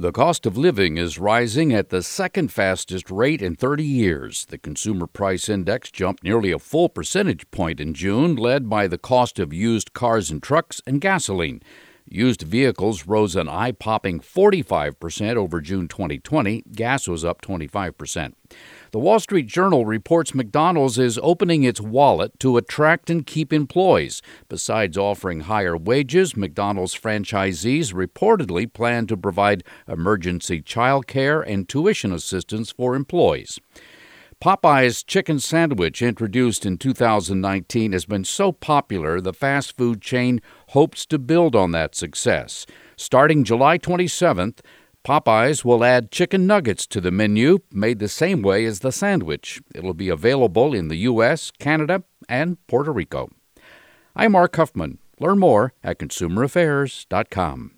The cost of living is rising at the second fastest rate in 30 years. The Consumer Price Index jumped nearly a full percentage point in June, led by the cost of used cars and trucks and gasoline. Used vehicles rose an eye popping 45% over June 2020. Gas was up 25%. The Wall Street Journal reports McDonald's is opening its wallet to attract and keep employees. Besides offering higher wages, McDonald's franchisees reportedly plan to provide emergency child care and tuition assistance for employees. Popeye's chicken sandwich, introduced in 2019, has been so popular the fast food chain hopes to build on that success. Starting July 27th, Popeyes will add chicken nuggets to the menu, made the same way as the sandwich. It'll be available in the U.S., Canada, and Puerto Rico. I'm Mark Huffman. Learn more at consumeraffairs.com.